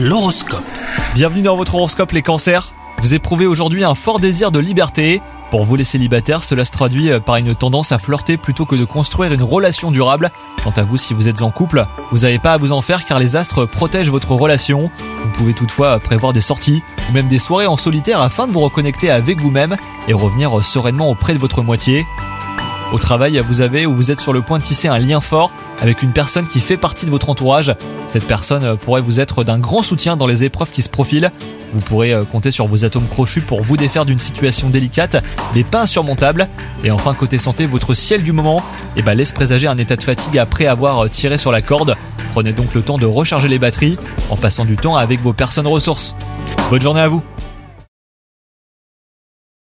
L'horoscope. Bienvenue dans votre horoscope les cancers. Vous éprouvez aujourd'hui un fort désir de liberté. Pour vous les célibataires, cela se traduit par une tendance à flirter plutôt que de construire une relation durable. Quant à vous, si vous êtes en couple, vous n'avez pas à vous en faire car les astres protègent votre relation. Vous pouvez toutefois prévoir des sorties ou même des soirées en solitaire afin de vous reconnecter avec vous-même et revenir sereinement auprès de votre moitié. Au travail, vous avez ou vous êtes sur le point de tisser un lien fort avec une personne qui fait partie de votre entourage. Cette personne pourrait vous être d'un grand soutien dans les épreuves qui se profilent. Vous pourrez euh, compter sur vos atomes crochus pour vous défaire d'une situation délicate, mais pas insurmontable. Et enfin, côté santé, votre ciel du moment eh ben, laisse présager un état de fatigue après avoir euh, tiré sur la corde. Prenez donc le temps de recharger les batteries en passant du temps avec vos personnes ressources. Bonne journée à vous